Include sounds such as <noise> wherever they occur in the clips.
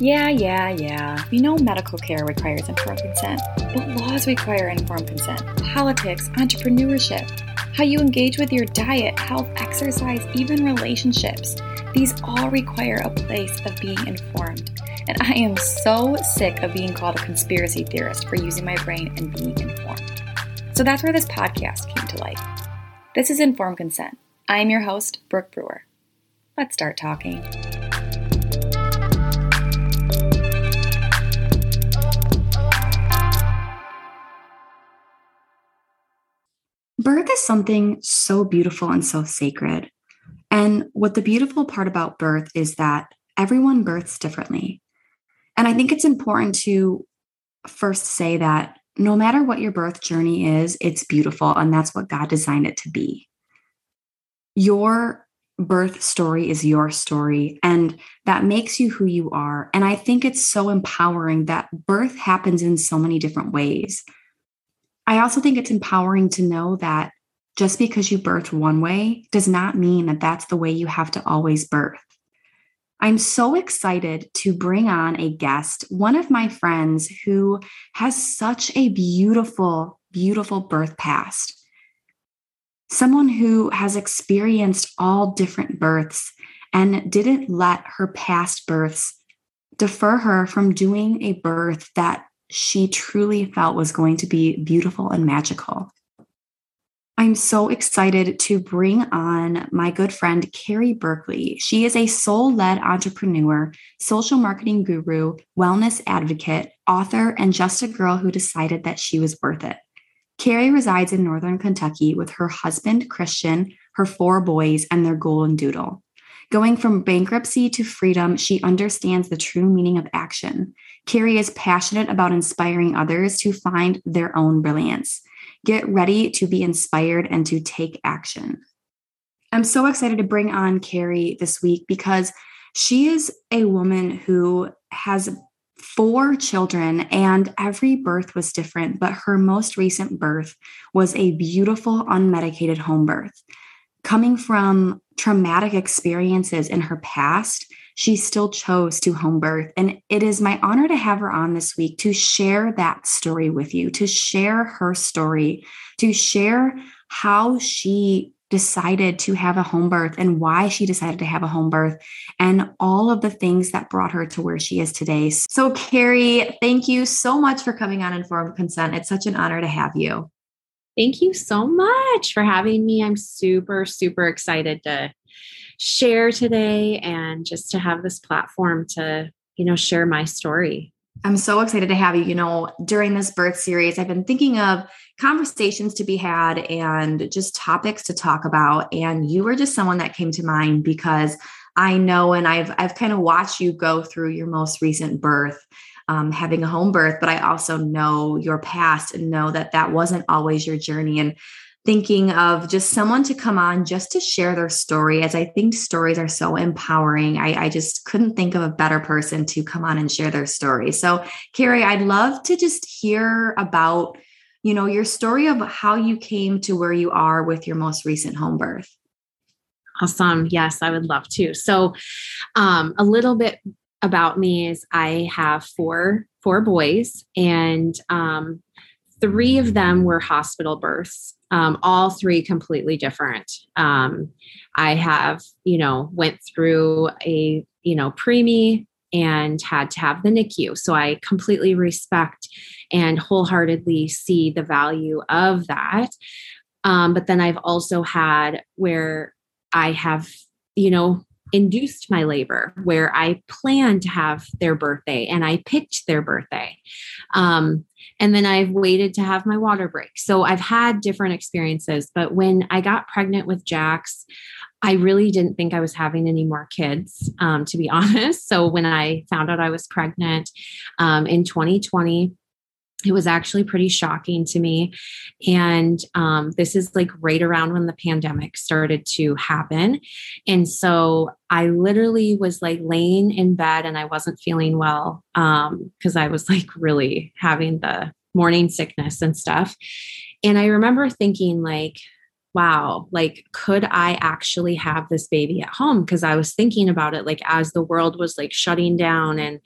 Yeah, yeah, yeah. We know medical care requires informed consent, but laws require informed consent. Politics, entrepreneurship, how you engage with your diet, health, exercise, even relationships. These all require a place of being informed. And I am so sick of being called a conspiracy theorist for using my brain and being informed. So that's where this podcast came to life. This is Informed Consent. I am your host, Brooke Brewer. Let's start talking. Birth is something so beautiful and so sacred. And what the beautiful part about birth is that everyone births differently. And I think it's important to first say that no matter what your birth journey is, it's beautiful. And that's what God designed it to be. Your birth story is your story, and that makes you who you are. And I think it's so empowering that birth happens in so many different ways. I also think it's empowering to know that just because you birthed one way does not mean that that's the way you have to always birth. I'm so excited to bring on a guest, one of my friends who has such a beautiful, beautiful birth past. Someone who has experienced all different births and didn't let her past births defer her from doing a birth that she truly felt was going to be beautiful and magical. I'm so excited to bring on my good friend, Carrie Berkeley. She is a soul led entrepreneur, social marketing guru, wellness advocate, author, and just a girl who decided that she was worth it. Carrie resides in Northern Kentucky with her husband, Christian, her four boys, and their golden doodle. Going from bankruptcy to freedom, she understands the true meaning of action. Carrie is passionate about inspiring others to find their own brilliance. Get ready to be inspired and to take action. I'm so excited to bring on Carrie this week because she is a woman who has four children and every birth was different, but her most recent birth was a beautiful unmedicated home birth. Coming from traumatic experiences in her past, she still chose to home birth. And it is my honor to have her on this week to share that story with you, to share her story, to share how she decided to have a home birth and why she decided to have a home birth and all of the things that brought her to where she is today. So, Carrie, thank you so much for coming on Informed Consent. It's such an honor to have you. Thank you so much for having me. I'm super, super excited to share today and just to have this platform to, you know, share my story. I'm so excited to have you. You know, during this birth series, I've been thinking of conversations to be had and just topics to talk about. And you were just someone that came to mind because I know and I've I've kind of watched you go through your most recent birth. Um, having a home birth, but I also know your past and know that that wasn't always your journey. And thinking of just someone to come on just to share their story, as I think stories are so empowering. I, I, just couldn't think of a better person to come on and share their story. So, Carrie, I'd love to just hear about, you know, your story of how you came to where you are with your most recent home birth. Awesome. Yes, I would love to. So, um, a little bit about me is I have four four boys, and um, three of them were hospital births um, all three completely different. Um, i have you know went through a you know preemie and had to have the nicu. So i completely respect and wholeheartedly see the value of that. Um, but then i've also had where i have you know induced my labor where I planned to have their birthday and I picked their birthday. Um, and then I've waited to have my water break. So I've had different experiences. But when I got pregnant with Jax, I really didn't think I was having any more kids, um, to be <laughs> honest. So when I found out I was pregnant um, in 2020, it was actually pretty shocking to me. And um, this is like right around when the pandemic started to happen. And so I literally was like laying in bed and I wasn't feeling well because um, I was like really having the morning sickness and stuff. And I remember thinking, like, wow, like, could I actually have this baby at home? Because I was thinking about it like as the world was like shutting down and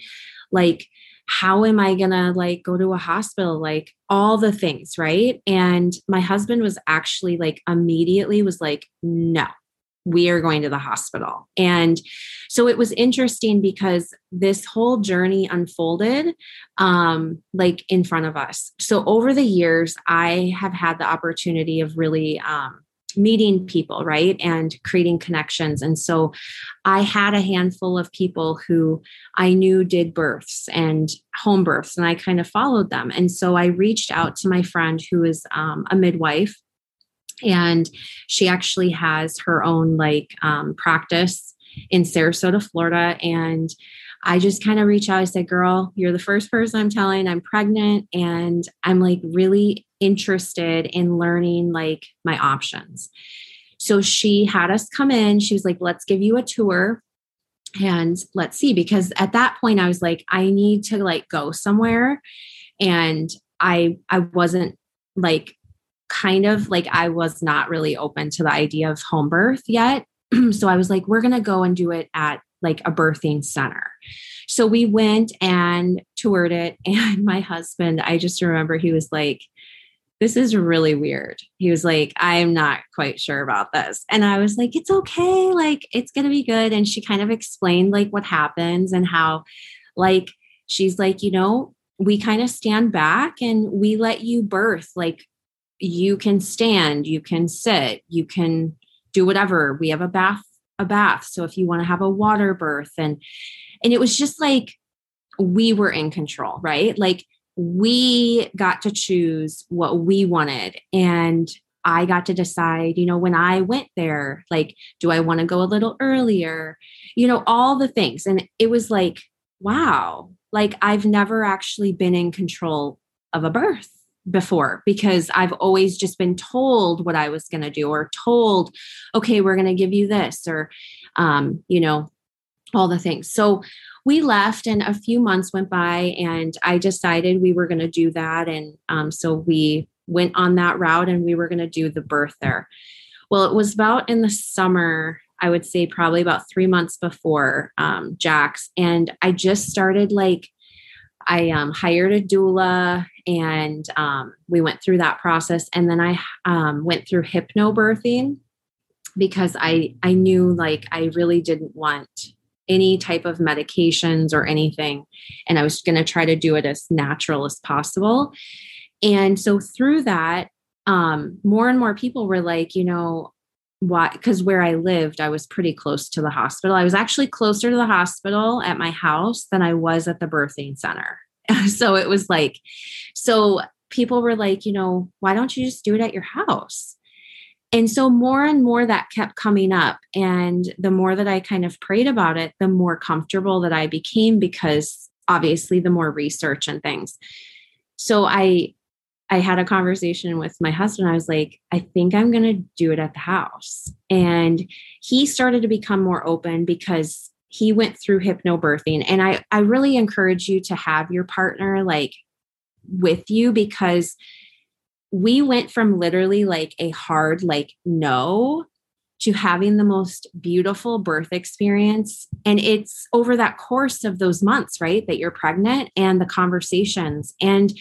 like, how am I gonna like go to a hospital? Like all the things, right? And my husband was actually like immediately was like, no, we are going to the hospital. And so it was interesting because this whole journey unfolded um, like in front of us. So over the years, I have had the opportunity of really um, meeting people, right? And creating connections. And so I had a handful of people who I knew did births and home births, and I kind of followed them. And so I reached out to my friend who is um, a midwife and she actually has her own like um, practice in Sarasota, Florida. And I just kind of reach out. I said, Girl, you're the first person I'm telling I'm pregnant and I'm like really interested in learning like my options. So she had us come in. She was like, Let's give you a tour and let's see. Because at that point, I was like, I need to like go somewhere. And I I wasn't like kind of like I was not really open to the idea of home birth yet. <clears throat> so I was like, we're to go and do it at like a birthing center. So we went and toured it. <laughs> And my husband, I just remember he was like, this is really weird. He was like, I'm not quite sure about this. And I was like, it's okay. Like, it's going to be good. And she kind of explained like what happens and how, like, she's like, you know, we kind of stand back and we let you birth like you can stand, you can sit, you can do whatever. We have a bath, a bath. So if you want to have a water birth and and it was just like we were in control, right? Like we got to choose what we wanted and I got to decide, you know, when I went there, like, do I want to go a little earlier? You know, all the things. And it was like, wow, like I've never actually been in control of a birth before because I've always just been told what I was going to do or told, okay, we're going to give you this or, um, you know, all the things. So we left and a few months went by and I decided we were going to do that. And um, so we went on that route and we were going to do the birth there. Well, it was about in the summer, I would say probably about three months before um, Jax. And I just started like, I um, hired a doula and um, we went through that process. And then I um, went through hypnobirthing because I I knew like I really didn't want any type of medications or anything, and I was going to try to do it as natural as possible. And so through that, um, more and more people were like, you know, why because where i lived i was pretty close to the hospital. I was actually closer to the hospital at my house than i was at the birthing center. <laughs> So it was like so people were like you know why don't you just do it at your house and so more and more that kept coming up and the more that i kind of prayed about it the more comfortable that i became because obviously the more research and things so i I had a conversation with my husband. I was like, I think I'm going to do it at the house. And he started to become more open because he went through hypnobirthing. And I, I really encourage you to have your partner like with you because we went from literally like a hard, like, no to having the most beautiful birth experience. And it's over that course of those months, right? That you're pregnant and the conversations. And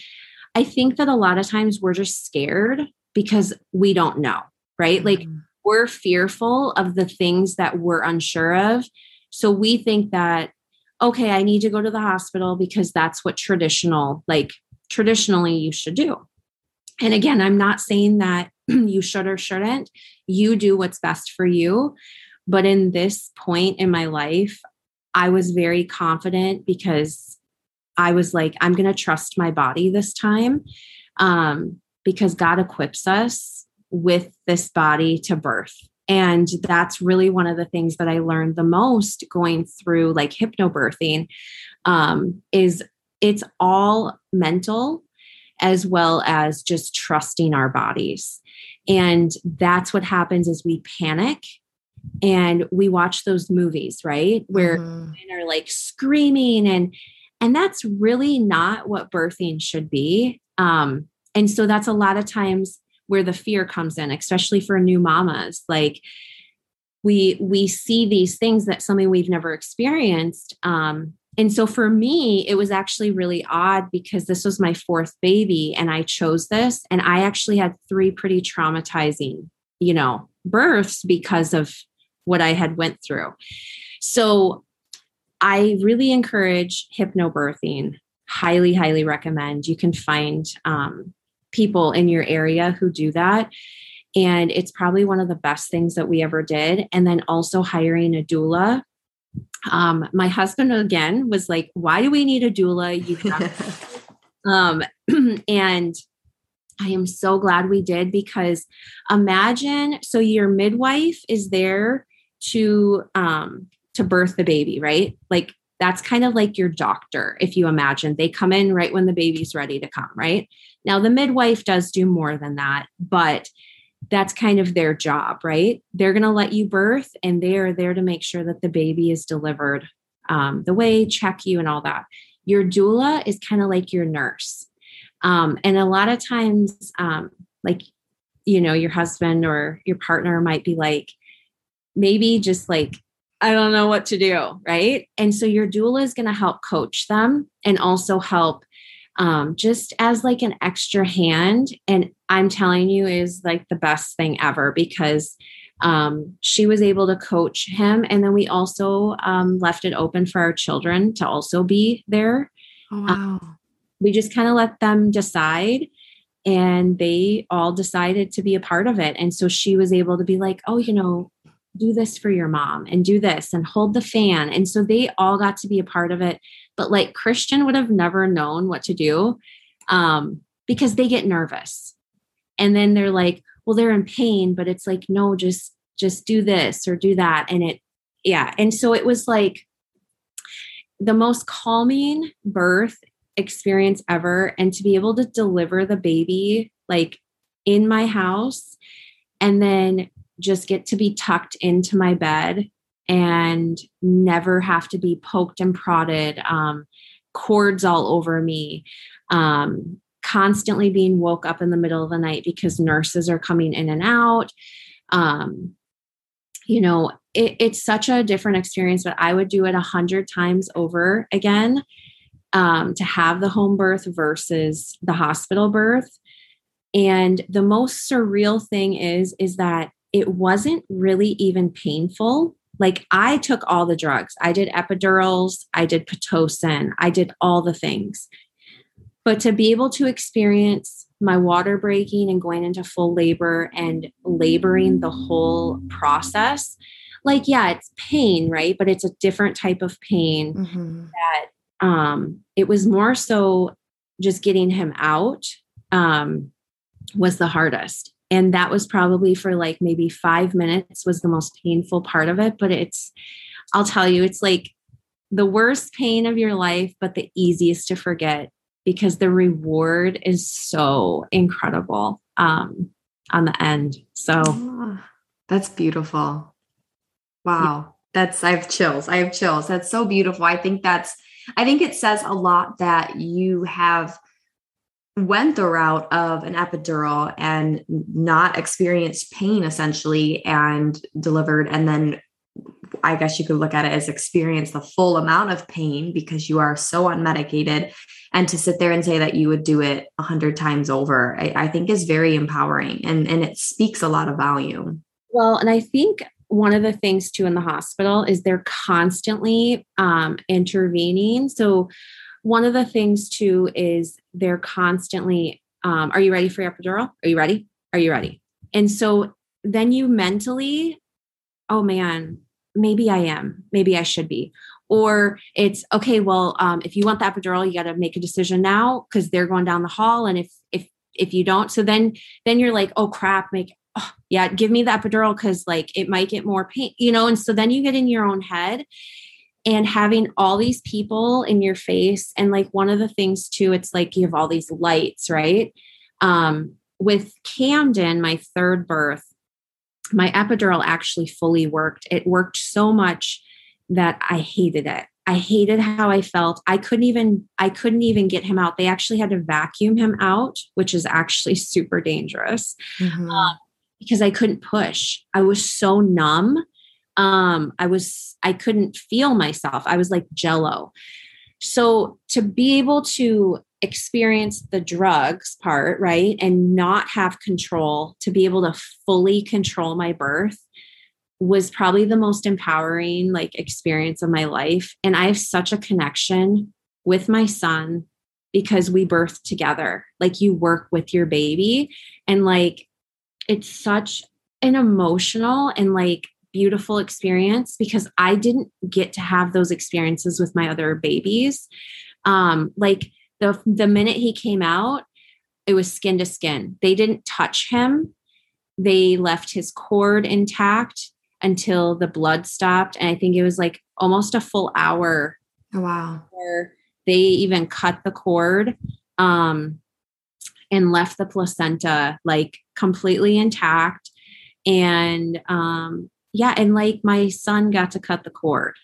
I think that a lot of times we're just scared because we don't know, right? Mm-hmm. Like we're fearful of the things that we're unsure of. So we think that, okay, I need to go to the hospital because that's what traditional, like traditionally you should do. And again, I'm not saying that <clears throat> you should or shouldn't. You do what's best for you. But in this point in my life, I was very confident because I was like, I'm going to trust my body this time um, because God equips us with this body to birth. And that's really one of the things that I learned the most going through like hypnobirthing um, is it's all mental as well as just trusting our bodies. And that's what happens is we panic and we watch those movies, right? Where mm-hmm. are like screaming and and that's really not what birthing should be. Um, and so that's a lot of times where the fear comes in especially for new mamas like we we see these things that something we've never experienced um and so for me it was actually really odd because this was my fourth baby and i chose this and i actually had three pretty traumatizing you know births because of what i had went through. So i really encourage hypnobirthing. Highly highly recommend. You can find um, people in your area who do that. And it's probably one of the best things that we ever did. And then also hiring a doula um, my husband again was like, "Why do we need a doula?" You <laughs> have, um, <clears throat> and I am so glad we did because imagine so your midwife is there to um, to birth the baby, right? Like that's kind of like your doctor, if you imagine. They come in right when the baby's ready to come, right? Now the midwife does do more than that, but that's kind of their job, right? They're going to let you birth and they are there to make sure that the baby is delivered um, the way, check you, and all that. Your doula is kind of like your nurse. Um, and a lot of times, um, like, you know, your husband or your partner might be like, maybe just like, I don't know what to do, right? And so your doula is going to help coach them and also help um, just as like an extra hand. And I'm telling you, is like the best thing ever because um, she was able to coach him. And then we also um, left it open for our children to also be there. Oh, wow. Um, we just kind of let them decide and they all decided to be a part of it. And so she was able to be like, oh, you know, do this for your mom and do this and hold the fan. And so they all got to be a part of it. But like Christian would have never known what to do um, because they get nervous. And then they're like, well, they're in pain, but it's like, no, just just do this or do that. And it, yeah. And so it was like the most calming birth experience ever. And to be able to deliver the baby like in my house and then just get to be tucked into my bed and never have to be poked and prodded, um, cords all over me, um, constantly being woke up in the middle of the night because nurses are coming in and out. Um, you know, it, it's such a different experience, but I would do it a hundred times over again um, to have the home birth versus the hospital birth. And the most surreal thing is, is that it wasn't really even painful. Like I took all the drugs. I did epidurals, I did Pitocin, I did all the things. But to be able to experience my water breaking and going into full labor and laboring the whole process, like, yeah, it's pain, right? But it's a different type of pain mm-hmm. that um, it was more so just getting him out um, was the hardest and that was probably for like maybe five minutes was the most painful part of it but it's i'll tell you it's like the worst pain of your life but the easiest to forget because the reward is so incredible um on the end. So oh, that's beautiful. Wow. Yeah. that's i have chills. I have chills. That's so beautiful. I think that's i think it says a lot that you have went the route of an epidural and not experienced pain essentially and delivered and then I guess you could look at it as experience the full amount of pain because you are so unmedicated. And to sit there and say that you would do it a hundred times over, I, I, think is very empowering and, and it speaks a lot of volume. Well, and I think one of the things too in the hospital is they're constantly um, intervening. So one of the things too is they're constantly, um, are you ready for your epidural? Are you ready? Are you ready? And so then you mentally, oh man, maybe I am, maybe I should be. Or it's okay, well, um, if you want the epidural, you got to make a decision now because they're going down the hall. And if, if, if you don't, so then, then you're like, oh crap, make, oh, yeah, give me the epidural because like it might get more pain, you know? And so then you get in your own head and having all these people in your face and like one of the things too it's like you have all these lights right um with camden my third birth my epidural actually fully worked it worked so much that i hated it I hated how I felt. I couldn't even I couldn't even get him out. They actually had to vacuum him out, which is actually <laughs> super dangerous mm-hmm. um, because I couldn't push. I was so numb. Um, I was I couldn't feel myself. I was like jello. So to be able to experience the drugs part, right, and not have control, to be able to fully control my birth was probably the most empowering like experience of my life and i have such a connection with my son because we birthed together like you work with your baby and like it's such an emotional and like beautiful experience because i didn't get to have those experiences with my other babies um like the the minute he came out it was skin to skin they didn't touch him they left his cord intact until the blood stopped. And I think it was like almost a full hour. Oh, wow. Where they even cut the cord um, and left the placenta like completely intact. And um, yeah, and like my son got to cut the cord.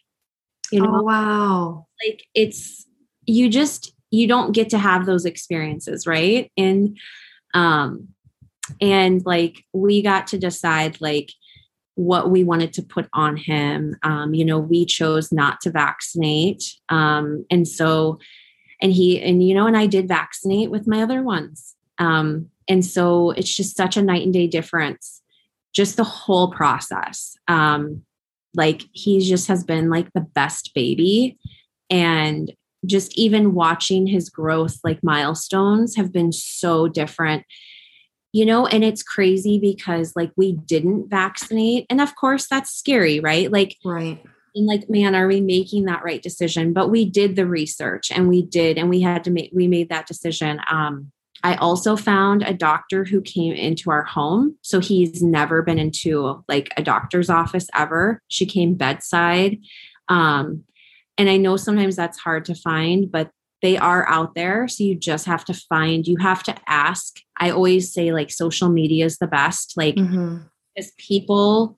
You know, oh, wow. Like it's, you just, you don't get to have those experiences, right? And, um, and like we got to decide like what we wanted to put on him. Um, you know, we chose not to vaccinate. Um, and so, and he, and, you know, and I did vaccinate with my other ones. Um, and so it's just such a night and day difference, just the whole process. Um, like he just has been like the best baby. And just even watching his growth, like milestones have been so different. You know and it's crazy because like we didn't vaccinate. And of course that's scary right? Like right. And like man are we making that right decision? But we did the research and we did and we had to make we made that decision um I also found a doctor who came into our home. So he's never been into like a doctor's office ever. She came bedside. Um, and I know sometimes that's hard to find, but they are out there. So you just have to find, you have to ask. I always say, like, social media is the best. Like, mm-hmm. as people,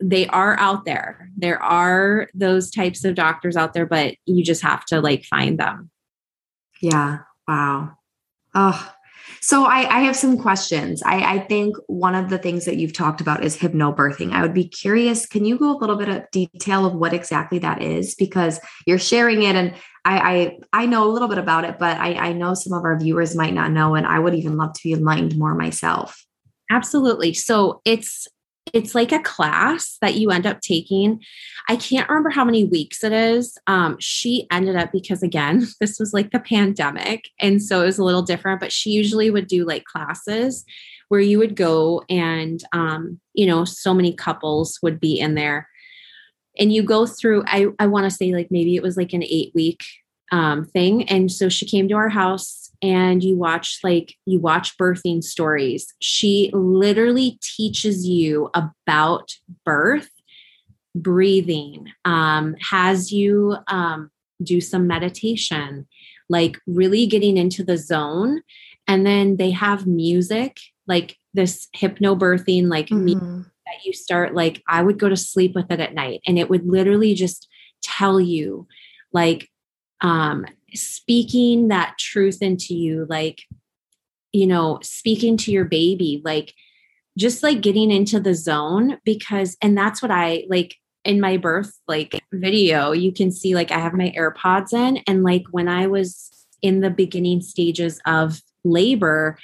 they are out there. There are those types of doctors out there, but you just have to like find them. Yeah. Wow. Oh, so I, I have some questions. I, I, think one of the things that you've talked about is hypnobirthing. I would be curious, can you go a little bit of detail of what exactly that is? Because you're sharing it and I I, I know a little bit about it, but I, I know some of our viewers might not know, and I would even love to be enlightened more myself. Absolutely. So it's it's like a class that you end up taking. I can't remember how many weeks it is. Um, she ended up because again, <laughs> this was like the pandemic, and so it was a little different. But she usually would do like classes where you would go and um, you know, so many couples would be in there, and you go through. I I want to say like maybe it was like an eight week um, thing, and so she came to our house and you watch like you watch birthing stories. She literally teaches you about birth breathing um, has you um, do some meditation like really getting into the zone. And then they have music like this hypnobirthing like mm-hmm. that you start like i would go to sleep with it at night. And it would literally just tell you like um speaking that truth into you like you know speaking to your baby like just like getting into the zone because and that's what i like in my birth like video you can see like i have my airpods in and like when i was in the beginning stages of labor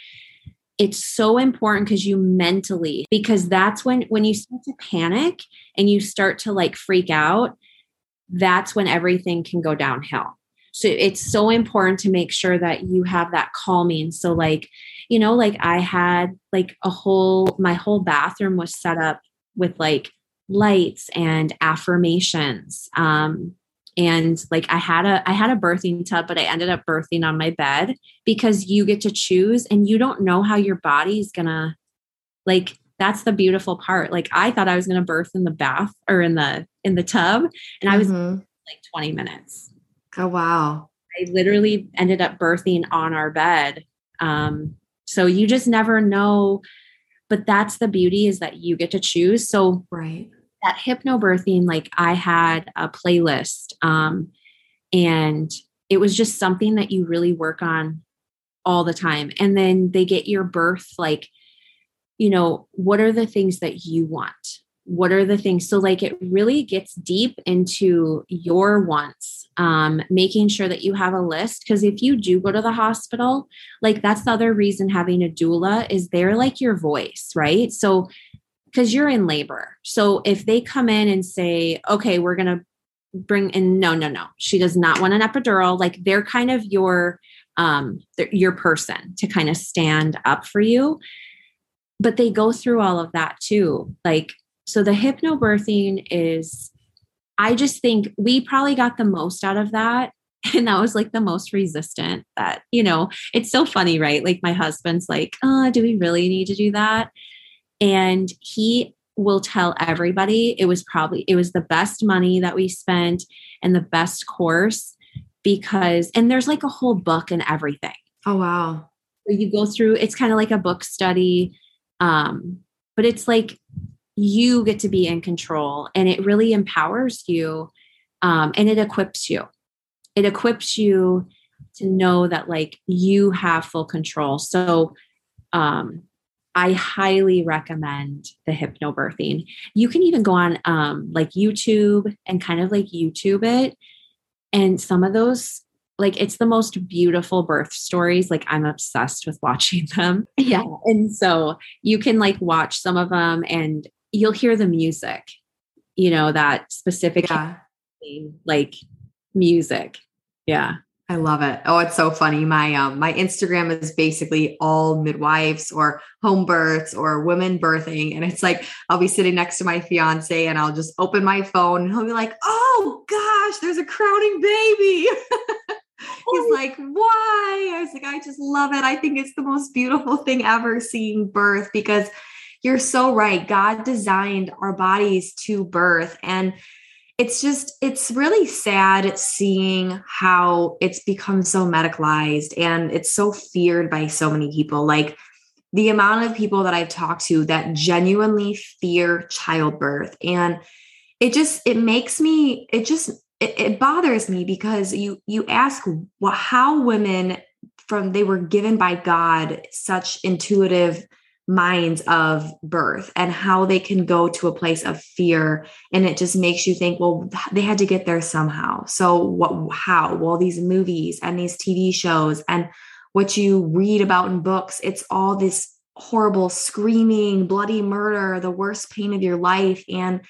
it's so important because you mentally because that's when when you start to panic and you start to like freak out that's when everything can go downhill so it's so important to make sure that you have that calming. So, like, you know, like I had like a whole, my whole bathroom was set up with like lights and affirmations. Um, and like I had a I had a birthing tub, but I ended up birthing on my bed because you get to choose and you don't know how your body's gonna like that's the beautiful part. Like I thought I was gonna birth in the bath or in the in the tub, and I was mm-hmm. like 20 minutes. Oh, wow. I literally ended up birthing on our bed. Um, so you just never know. But that's the beauty is that you get to choose. So, right. that hypnobirthing, like I had a playlist, um, and it was just something that you really work on all the time. And then they get your birth, like, you know, what are the things that you want? What are the things? So, like, it really gets deep into your wants, um, making sure that you have a list. Because if you do go to the hospital, like, that's the other reason having a doula is they're like your voice, right? So, because you're in labor. So if they come in and say, okay, we're to bring in, no, no, no, she does not want an epidural, like they're kind of your, um, your person to kind of stand up for you. But they go through all of that too. Like, so the hypnobirthing is, I just think we probably got the most out of that <laughs> and that was like the most resistant that you know it's so funny right? Like my husband's like oh do we really need to do that? And he will tell everybody it was probably it was the best money that we spent and the best course because and there's like a whole book and everything. Oh wow. So you go through it's kind of like a book study um but it's like you get to be in control and it really empowers you um and it equips you it equips you to know that like you have full control so um I highly recommend the hypnobirthing. You can even go on um, like YouTube and kind of like YouTube it. And some of those, like, it's the most beautiful birth stories. Like, I'm obsessed with <laughs> watching them. Yeah. And so you can like watch some of them and you'll hear the music, you know, that specific, yeah. like music. Yeah. I love it. Oh, it's so funny. My um my Instagram is basically all midwives or home births or women birthing. And it's like I'll be sitting next to my fiance and I'll just open my phone and he'll be like, Oh gosh, there's a crowning baby. <laughs> He's oh. like, why? I was like, I just love it. I think it's the most beautiful thing ever seeing birth because you're so right. God designed our bodies to birth. And it's just it's really sad seeing how it's become so medicalized and it's so feared by so many people like the amount of people that i've talked to that genuinely fear childbirth and it just it makes me it just it, it bothers me because you you ask how women from they were given by god such intuitive minds of birth and how they can go to a place of fear. And it just makes you think well they had to get there somehow. So what how? Well these movies and these tv shows and what you read about in books it's all this horrible screaming bloody murder the worst pain of your life. And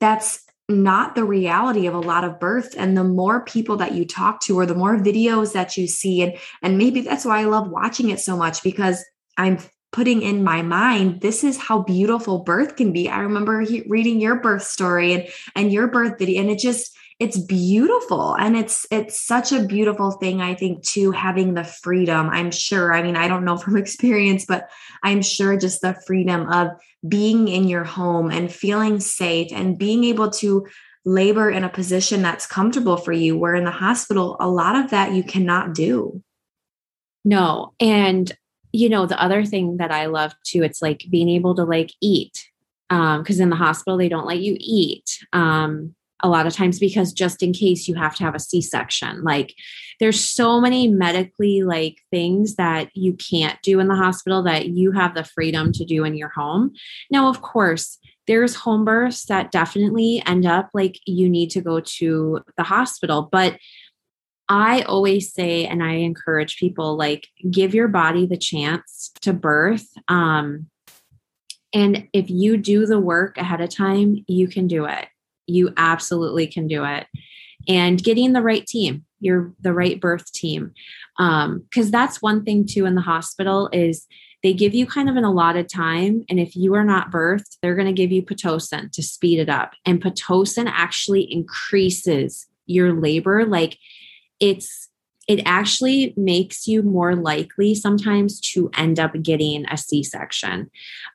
that's not the reality of a lot of births. And the more people that you talk to or the more videos that you see and and maybe that's why I love watching it so much because I'm putting in my mind this is how beautiful birth can be. I remember he, reading your birth story and and your birth video and it just it's beautiful. And it's it's such a beautiful thing i think too having the freedom. I'm sure i mean i don't know <laughs> from experience but i'm sure just the freedom of being in your home and feeling safe and being able to labor in a position that's comfortable for you where in the hospital a lot of that you cannot do. No and you know, the other thing that I love too, it's like being able to like eat. Um, because in the hospital they don't let you eat. Um, a lot of times because just in case you have to have a C-section. Like there's so many medically like things that you can't do in the hospital that you have the freedom to do in your home. Now, of course, there's home births that definitely end up like you need to go to the hospital, but I always say, and I encourage people like, give your body the chance to birth. Um, and if you do the work ahead of time, you can do it. You absolutely can do it. And getting the right team, you're the right birth team. Um, because that's one thing too in the hospital is they give you kind of an allotted time. And if you are not birthed, they're going to give you Pitocin to speed it up. And Pitocin actually increases your labor. Like it's it actually makes you more likely sometimes to end up getting a c-section.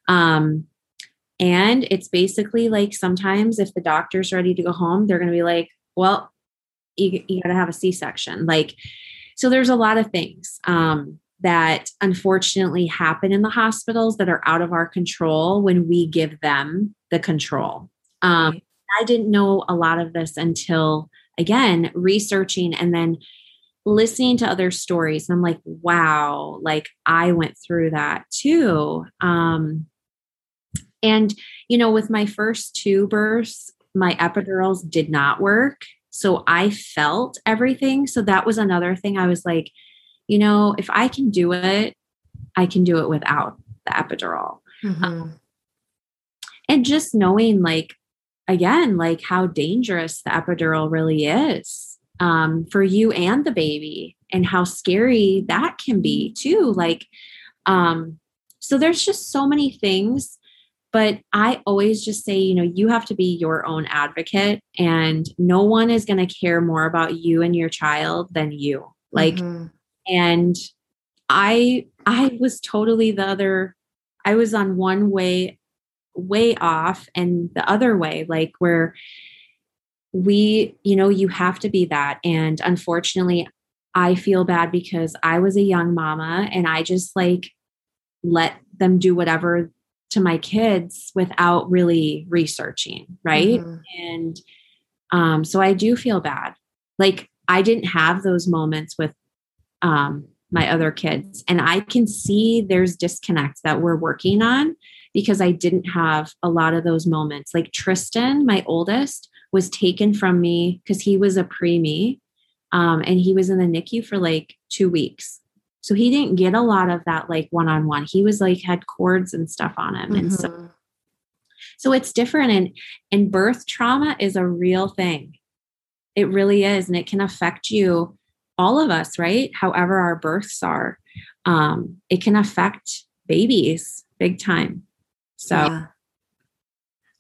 Um, and it's basically like sometimes if the doctor's ready to go home they're going to be like well you, you got to have a c-section. Like so there's a lot of things um, that unfortunately happen in the hospitals that are out of our control when we give them the control. Um, I didn't know a lot of this until, again, researching and then listening to other stories. And I'm like, wow, like I went through that too. Um, and, you know, with my first two births, my epidurals did not work. So I felt everything. So that was another thing I was like, you know, if I can do it, I can do it without the epidural. Mm-hmm. Um, and just knowing, like, again, like how dangerous the epidural really is um, for you and the baby, and how scary that can be too. Like, um, so there's just so many things but I always just say, you know, you have to be your own advocate, and no one is going to care more about you and your child than you. Like, mm-hmm. and I, I was totally the other. I was on one way, way off, and the other way, like where we, you know, you have to be that. And unfortunately, I feel bad because I was a young mama and I just like let them do whatever to my kids without really researching right mm-hmm. and um so i do feel bad like i didn't have those moments with um my other kids and i can see there's disconnect that we're working on because i didn't have a lot of those moments like tristan my oldest was taken from me because he was a preemie um, and he was in the nicu for like two weeks so he didn't get a lot of that like one on one. He was like had cords and stuff on him. Mm-hmm. And so mm-hmm. so it's different and and birth trauma is a real thing. It really is and it can affect you all of us, right? However our births are. Um it can affect babies big time. So yeah.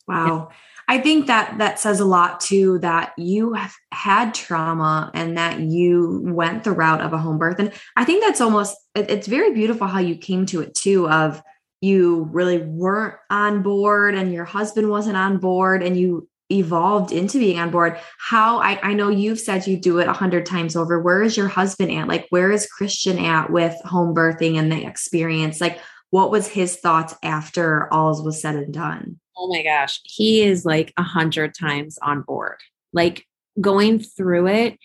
Wow. Yeah. I think that that says a lot too that you have had trauma and that you went the route of a home birth. And I think that's almost, it's very beautiful how you came to it too of you really weren't on board and your husband wasn't on board and you evolved into being on board how I, I know you've said you do it a hundred times over where is your husband at like where is christian at with home birthing and the experience like what was his thoughts after all was said and done Oh my gosh, he is like a hundred times on board. Like going through it,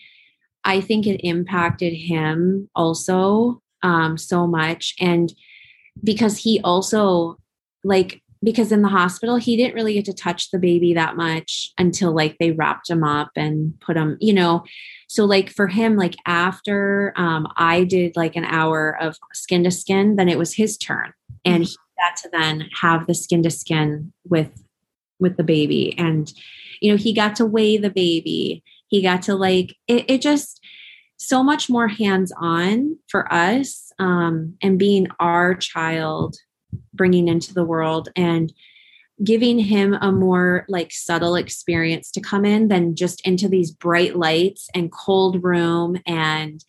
I think it impacted him also um, so much. And because he also, like, because in the hospital, he didn't really get to touch the baby that much until like they wrapped him up and put him, you know. So, like, for him, like, after um, I did like an hour of skin to skin, then it was his turn. And he got to then have the skin to skin with with the baby. And you know he got to weigh the baby. He got to like it, it just so much more hands on for us um, and being our child bringing into the world. And giving him a more like subtle experience to come in than just into these bright lights and cold room and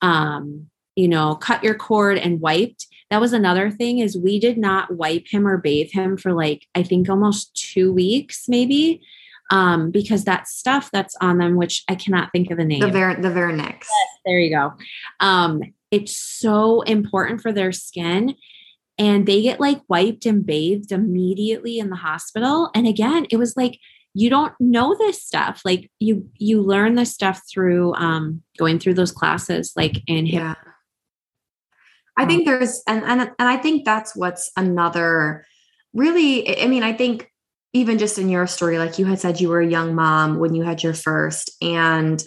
um, you know cut your cord and wiped. That was another thing is we did not wipe him or bathe him for like i think almost two weeks maybe um, because that stuff that's on them which i cannot think of the name. the, ver- the vernix. Yes, there you go. Um, it's so important for their skin and they get like wiped and bathed immediately in the hospital and again it was like you don't know this stuff like you you learn this stuff through um going through those classes like in yeah. I think there's and and and I think that's what's another really I mean I think even just in your story like you had said you were a young mom when you had your first and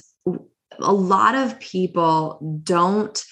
a lot of people don't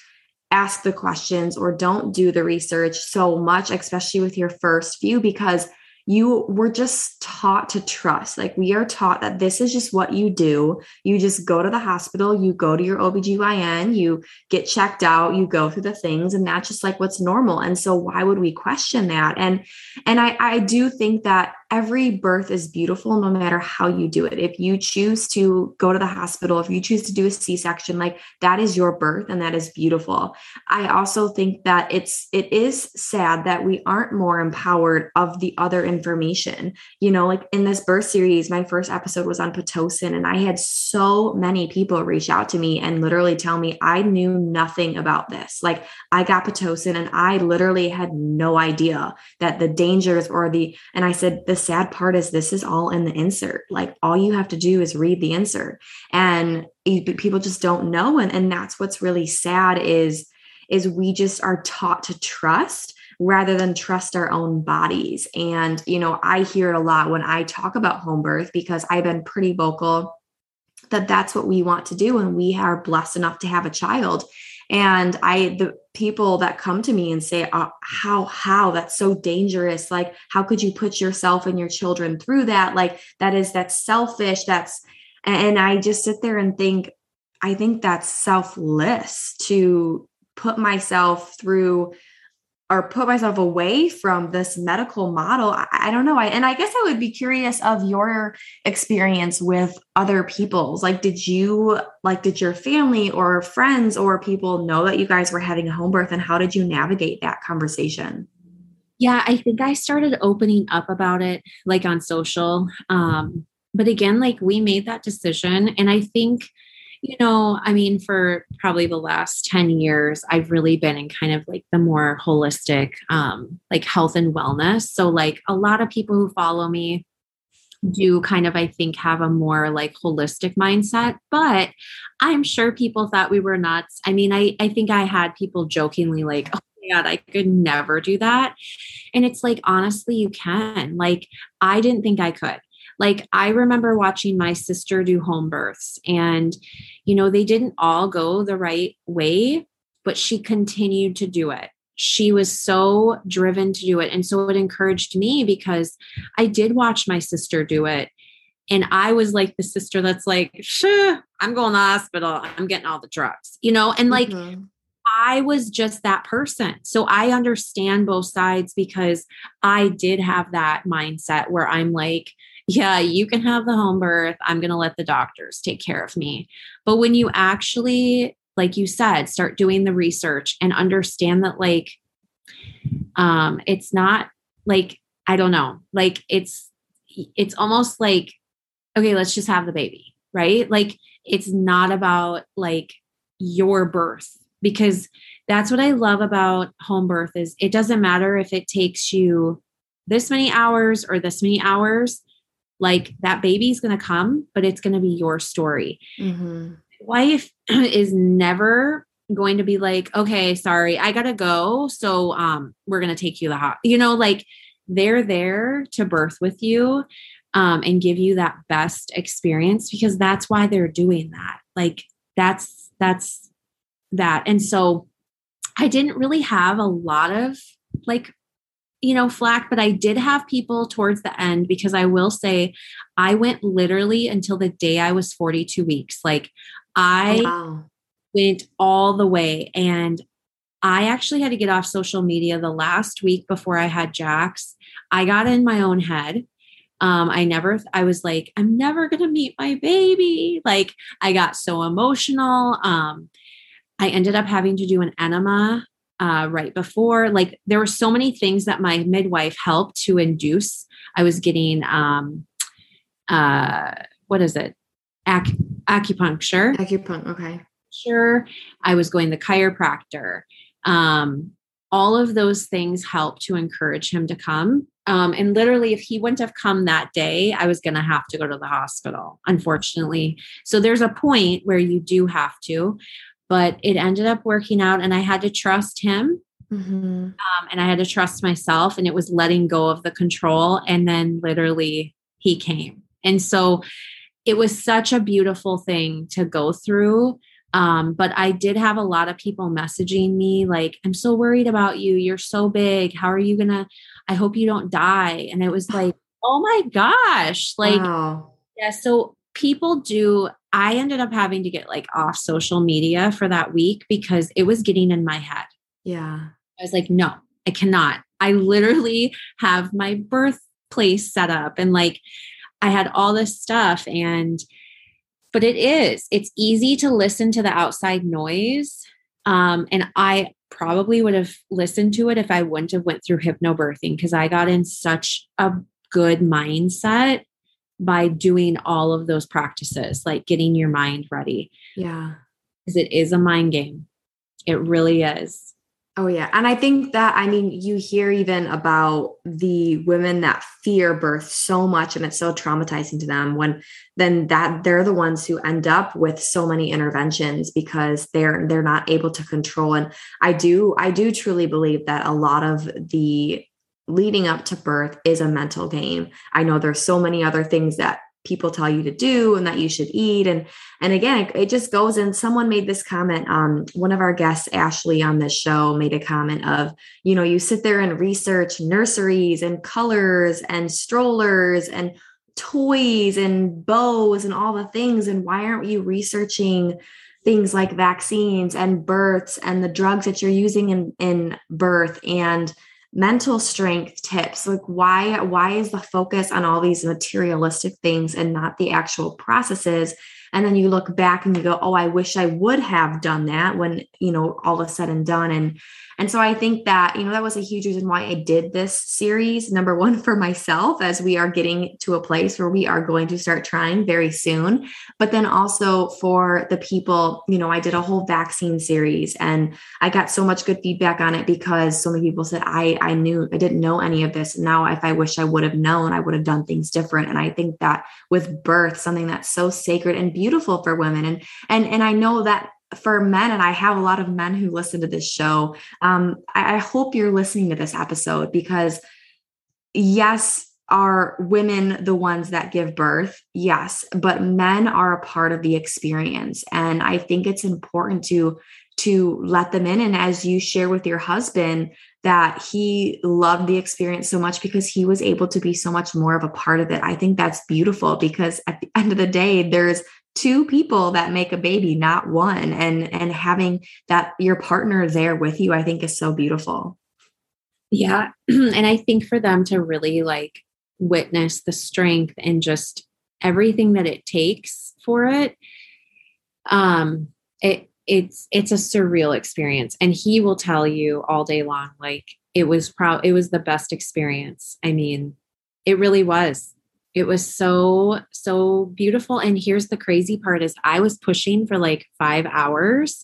ask the questions or don't do the research so much especially with your first few because you were just taught to trust. Like we are taught that this is just what you do. You just go to the hospital, you go to your OBGYN, you get checked out, you go through the things, and that's just like what's normal. And so why would we question that? And and I, I do think that every birth is beautiful no matter how you do it. If you choose to go to the hospital, if you choose to do a C-section, like that is your birth and that is beautiful. I also think that it's it is sad that we aren't more empowered of the other information. You know, like in this birth series, my first episode was on Pitocin and I had so many people reach out to me and literally tell me I knew nothing about this. Like I got Pitocin and I literally had no idea that the dangers or the and I said the sad part is this is all in the insert. Like all you have to do is read the insert. And people just don't know. And, and that's what's really sad is, is we just are taught to trust rather than trust our own bodies. And, you know, I hear it a lot when I talk about home birth because I've been pretty vocal that that's what we want to do. And we are blessed enough to have a child. And I, the people that come to me and say, oh, how, how that's so dangerous. Like, how could you put yourself and your children through that? Like, that is, that's selfish. That's, and I just sit there and think, I think that's selfless to put myself through or put myself away from this medical model I, I, don't know. I, and i guess i would be curious of your experience with other people's. Like did you like did your family or friends or people know that you guys were having a home birth and how did you navigate that conversation? Yeah i think i started opening up about it like on social. Um but again like we made that decision and i think you know, I mean, for probably the last 10 years, I've really been in kind of like the more holistic, um, like health and wellness. So, like a lot of people who follow me do kind of, I think, have a more like holistic mindset. But I'm sure people thought we were nuts. I mean, I, I think I had people jokingly like, oh God, I could never do that. And it's like, honestly, you can. Like, I didn't think I could. Like I remember watching my sister do home births and you know they didn't all go the right way, but she continued to do it. She was so driven to do it and so it encouraged me because I did watch my sister do it and I was like the sister that's like, sure, I'm going to the hospital. I'm getting all the drugs, you know, and like mm-hmm. I was just that person. So I understand both sides because I did have that mindset where I'm like, yeah, you can have the home birth. I'm going to let the doctors take care of me. But when you actually, like you said, start doing the research and understand that, like, um, it's not like, I don't know, like it's, it's almost like, okay, let's just have the baby, right? Like, it's not about like your birth because that's what I love about home birth is it doesn't matter if it takes you this many hours or this many hours like that baby's going to come, but it's going to be your story. Mm-hmm. Wife <clears throat> is never going to be like, okay, sorry, I gotta go. So um, we're gonna take you the hot. You know, like they're there to birth with you um, and give you that best experience because that's why they're doing that. Like that's that's that. And so I didn't really have a lot of like you know, flack, but I did have people towards the end because I will say I went literally until the day I was 42 weeks. Like I oh, wow. went all the way and I actually had to get off social media the last week before I had Jax. I got in my own head. Um, I never, I was like, I'm never going to meet my baby. Like, I got so emotional. Um, I ended up having to do an enema uh, right before. Like there were so many things that my midwife helped to induce. I was getting, um, uh, what is it? Ac- acupuncture. Acupuncture. Okay. Sure. I was going the chiropractor. Um, all of those things helped to encourage him to come. Um, and literally, if he wouldn't have come that day, I was going to have to go to the hospital, unfortunately. So there's a point where you do have to but it ended up working out and I had to trust him. Mm-hmm. Um, and I had to trust myself, and it was letting go of the control. And then literally, he came. And so it was such a beautiful thing to go through. Um, but I did have a lot of people messaging me, like, I'm so worried about you. You're so big. How are you going to? I hope you don't die. And it was <sighs> like, oh my gosh. Like, wow. yeah. So people do I ended up having to get like off social media for that week because it was getting in my head. Yeah. I was like, no, I cannot. I literally have my birthplace set up and like I had all this stuff and but it is it's easy to listen to the outside noise um and I probably would have listened to it if I wouldn't have went through hypnobirthing because I got in such a good mindset by doing all of those practices, like getting your mind ready. Yeah. Because it is a mind game. It really is. Oh, yeah. And I think that, I mean, you hear even about the women that fear birth so much and it's so traumatizing to them when then that they're the ones who end up with so many interventions because they're they're not able to control and i do i do truly believe that a lot of the leading up to birth is a mental game. I know there's so many other things that people tell you to do and that you should eat. And and again it, it, just goes and someone made this comment um one of our guests ashley on this show made a comment of you know you sit there and research nurseries and colors and strollers and toys and bows and all the things. And why aren't you researching things like vaccines and births and the drugs that you're using in in birth? And mental strength tips like why why is the focus on all these materialistic things and not the actual processes and then you look back and you go oh i wish i would have done that when you know all is said and done and and so I think that, you know, that was a huge reason why I did this series. Number one, for myself, as we are getting to a place where we are going to start trying very soon. But then also for the people, you know, I did a whole vaccine series and I got so much good feedback on it because so many people said, I, I knew, I didn't know any of this. Now, if I wish I would have known, I would have done things different. And I think that with birth, something that's so sacred and beautiful for women. And, and, and I know that for men, and I have a lot of men who listen to this show, um, I, I hope you're listening to this episode because, yes, are women the ones that give birth? Yes, but men are a part of the experience. And I think it's important to to let them in and as you share with your husband that he loved the experience so much because he was able to be so much more of a part of it. I think that's beautiful because at the end of the day there's two people that make a baby not one. And and having that your partner there with you i think is so beautiful. Yeah. <clears throat> And i think for them to really like witness the strength and just everything that it takes for it um it it's it's a surreal experience. And he will tell you all day long like it was proud it was the best experience. I mean it really was it was so so beautiful and here's the crazy part is i was pushing for like 5 hours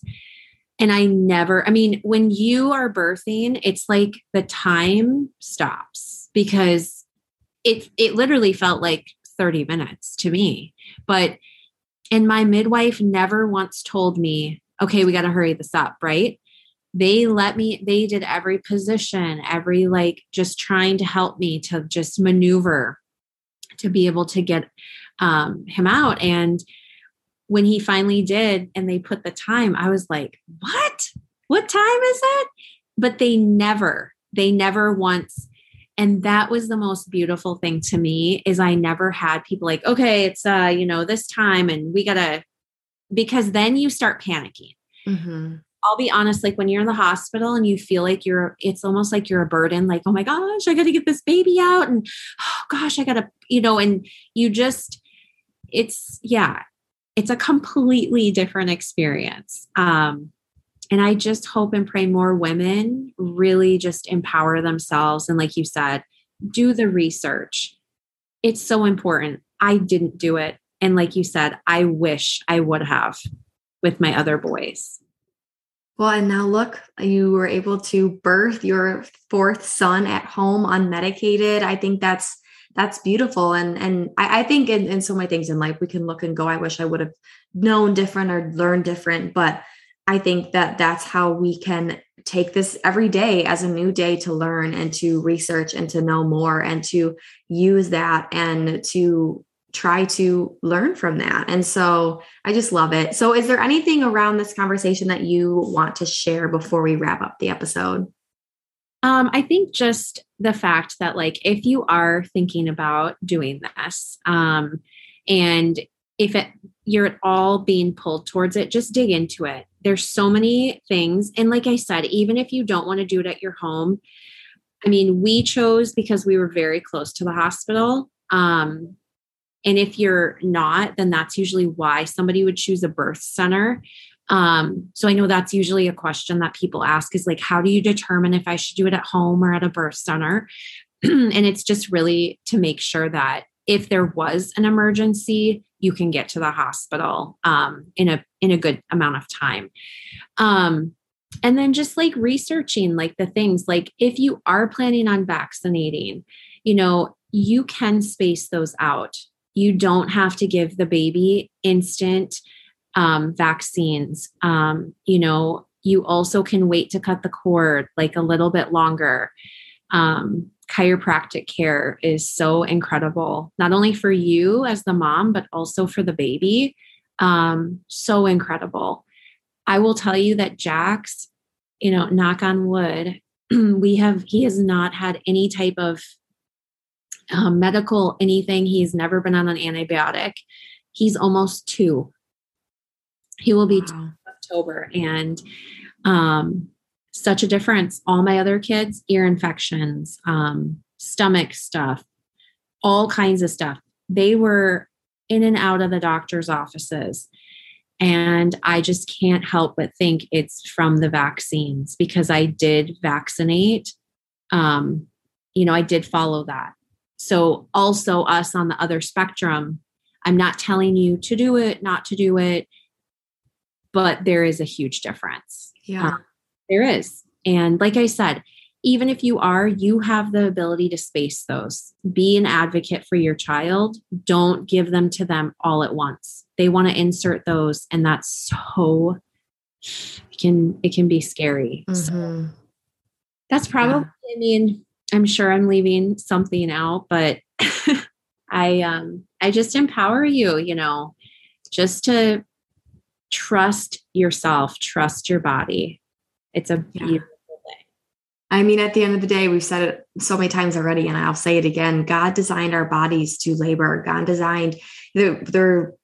and i never i mean when you are birthing it's like the time stops because it it literally felt like 30 minutes to me but and my midwife never once told me okay we got to hurry this up right? They let me they did every position every like just trying to help me to just maneuver to be able to get um, him out. And when he finally did and they put the time, I was like, what? What time is it? But they never, they never once. And that was the most beautiful thing to me is I never had people like, okay, it's uh, you know, this time and we gotta because then you start panicking. Mm-hmm. I'll be honest, like when you're in the hospital and you feel like you're, it's almost like you're a burden, like, oh my gosh, I got to get this baby out. And oh gosh, I got to, you know, and you just, it's, yeah, it's a completely different experience. Um, and I just hope and pray more women really just empower themselves. And like you said, do the research. It's so important. I didn't do it. And like you said, I wish I would have with my other boys. Well, and now look, you were able to birth your fourth son at home unmedicated. I think that's that's beautiful. And and I, I think in, in so many things in life we can look and go, I wish I would have known different or learned different. But I think that that's how we can take this every day as a new day to learn and to research and to know more and to use that and to try to learn from that. And so I just love it. So, is there anything around this conversation that you want to share before we wrap up the episode? Um, I think just the fact that, like, if you are thinking about doing this, um, and if it, you're at all being pulled towards it, just dig into it. There's so many things. And like I said, even if you don't want to do it at your home, I mean, we chose because we were very close to the hospital. Um, and if you're not, then that's usually why somebody would choose a birth center. Um, so I know that's usually a question that people ask is like, how do you determine if I should do it at home or at a birth center? <clears throat> and it's just really to make sure that if there was an emergency, you can get to the hospital um, in a in a good amount of time. Um, and then just like researching like the things like if you are planning on vaccinating you know you can space those out you don't have to give the baby instant um, vaccines. Um, you know you also can wait to cut the cord like a little bit longer. Um, chiropractic care is so incredible not only for you as the mom but also for the baby. Um, so incredible. I will tell you that Jax, you know, knock on wood, <clears throat> we have, he has not had any type of um, medical anything. He's never been on an antibiotic. He's almost two. He will be wow. October. And um, such a difference. All my other kids, ear infections, um, stomach stuff, all kinds of stuff. They were in and out of the doctor's offices. And I just can't help but think it's from the vaccines because I did vaccinate. Um, you know, I did follow that. So, also, us on the other spectrum, I'm not telling you to do it, not to do it, but there is a huge difference. Yeah. Um, there is. And like I said, even if you are, you have the ability to space those. Be an advocate for your child. Don't give them to them all at once. They want to insert those, and that's so it can it can be scary. Mm-hmm. So that's probably. Yeah. I mean, I'm sure I'm leaving something out, but <laughs> I um I just empower you. You know, just to trust yourself, trust your body. It's a beautiful thing. I mean, at the end of the day, we've said it so many times already, and I'll say it again. God designed our bodies to labor. God designed they're, they're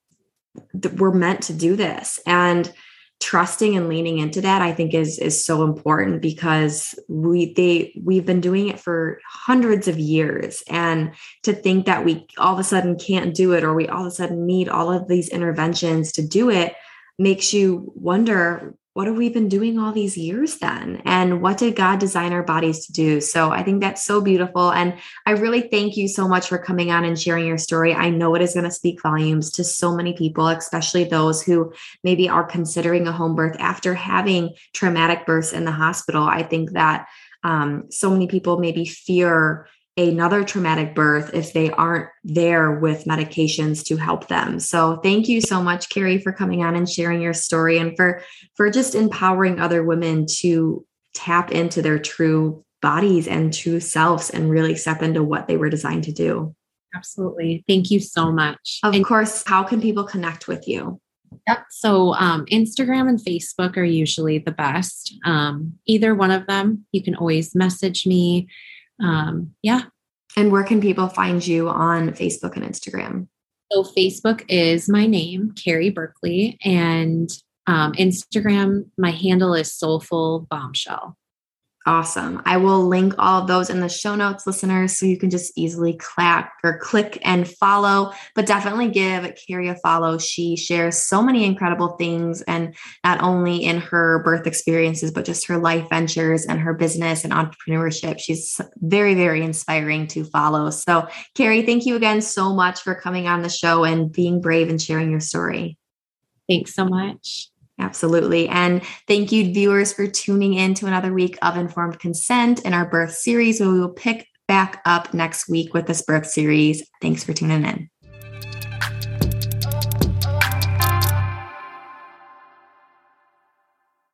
we're meant to do this, and trusting and leaning into that, I think, is is so important because we they we've been doing it for hundreds of years, and to think that we all of a sudden can't do it, or we all of a sudden need all of these interventions to do it, makes you wonder what have we been doing all these years then? And what did God design our bodies to do? So I think that's so beautiful. And I really thank you so much for coming on and sharing your story. I know it is going to speak volumes to so many people, especially those who maybe are considering a home birth after having traumatic births in the hospital. I think that um, so many people maybe fear another traumatic birth if they aren't there with medications to help them. So thank you so much Carrie for coming on and sharing your story and for for just empowering other women to tap into their true bodies and true selves and really step into what they were designed to do. Absolutely. Thank you so much. Of and- course, how can people connect with you? Yep. So um, Instagram and Facebook are usually the best. Um, either one of them, you can always message me um, yeah. And where can people find you on Facebook and Instagram? So Facebook is my name, Carrie Berkeley, and um, Instagram, my handle is Soulful Bombshell. Awesome. I will link all of those in the show notes, listeners, so you can just easily clap or click and follow. But definitely give Carrie a follow. She shares so many incredible things, and not only in her birth experiences, but just her life ventures and her business and entrepreneurship. She's very, very inspiring to follow. So, Carrie, thank you again so much for coming on the show and being brave and sharing your story. Thanks so much. Absolutely. And thank you, viewers, for tuning in to another week of Informed Consent in our birth series, where we will pick back up next week with this birth series. Thanks for tuning in.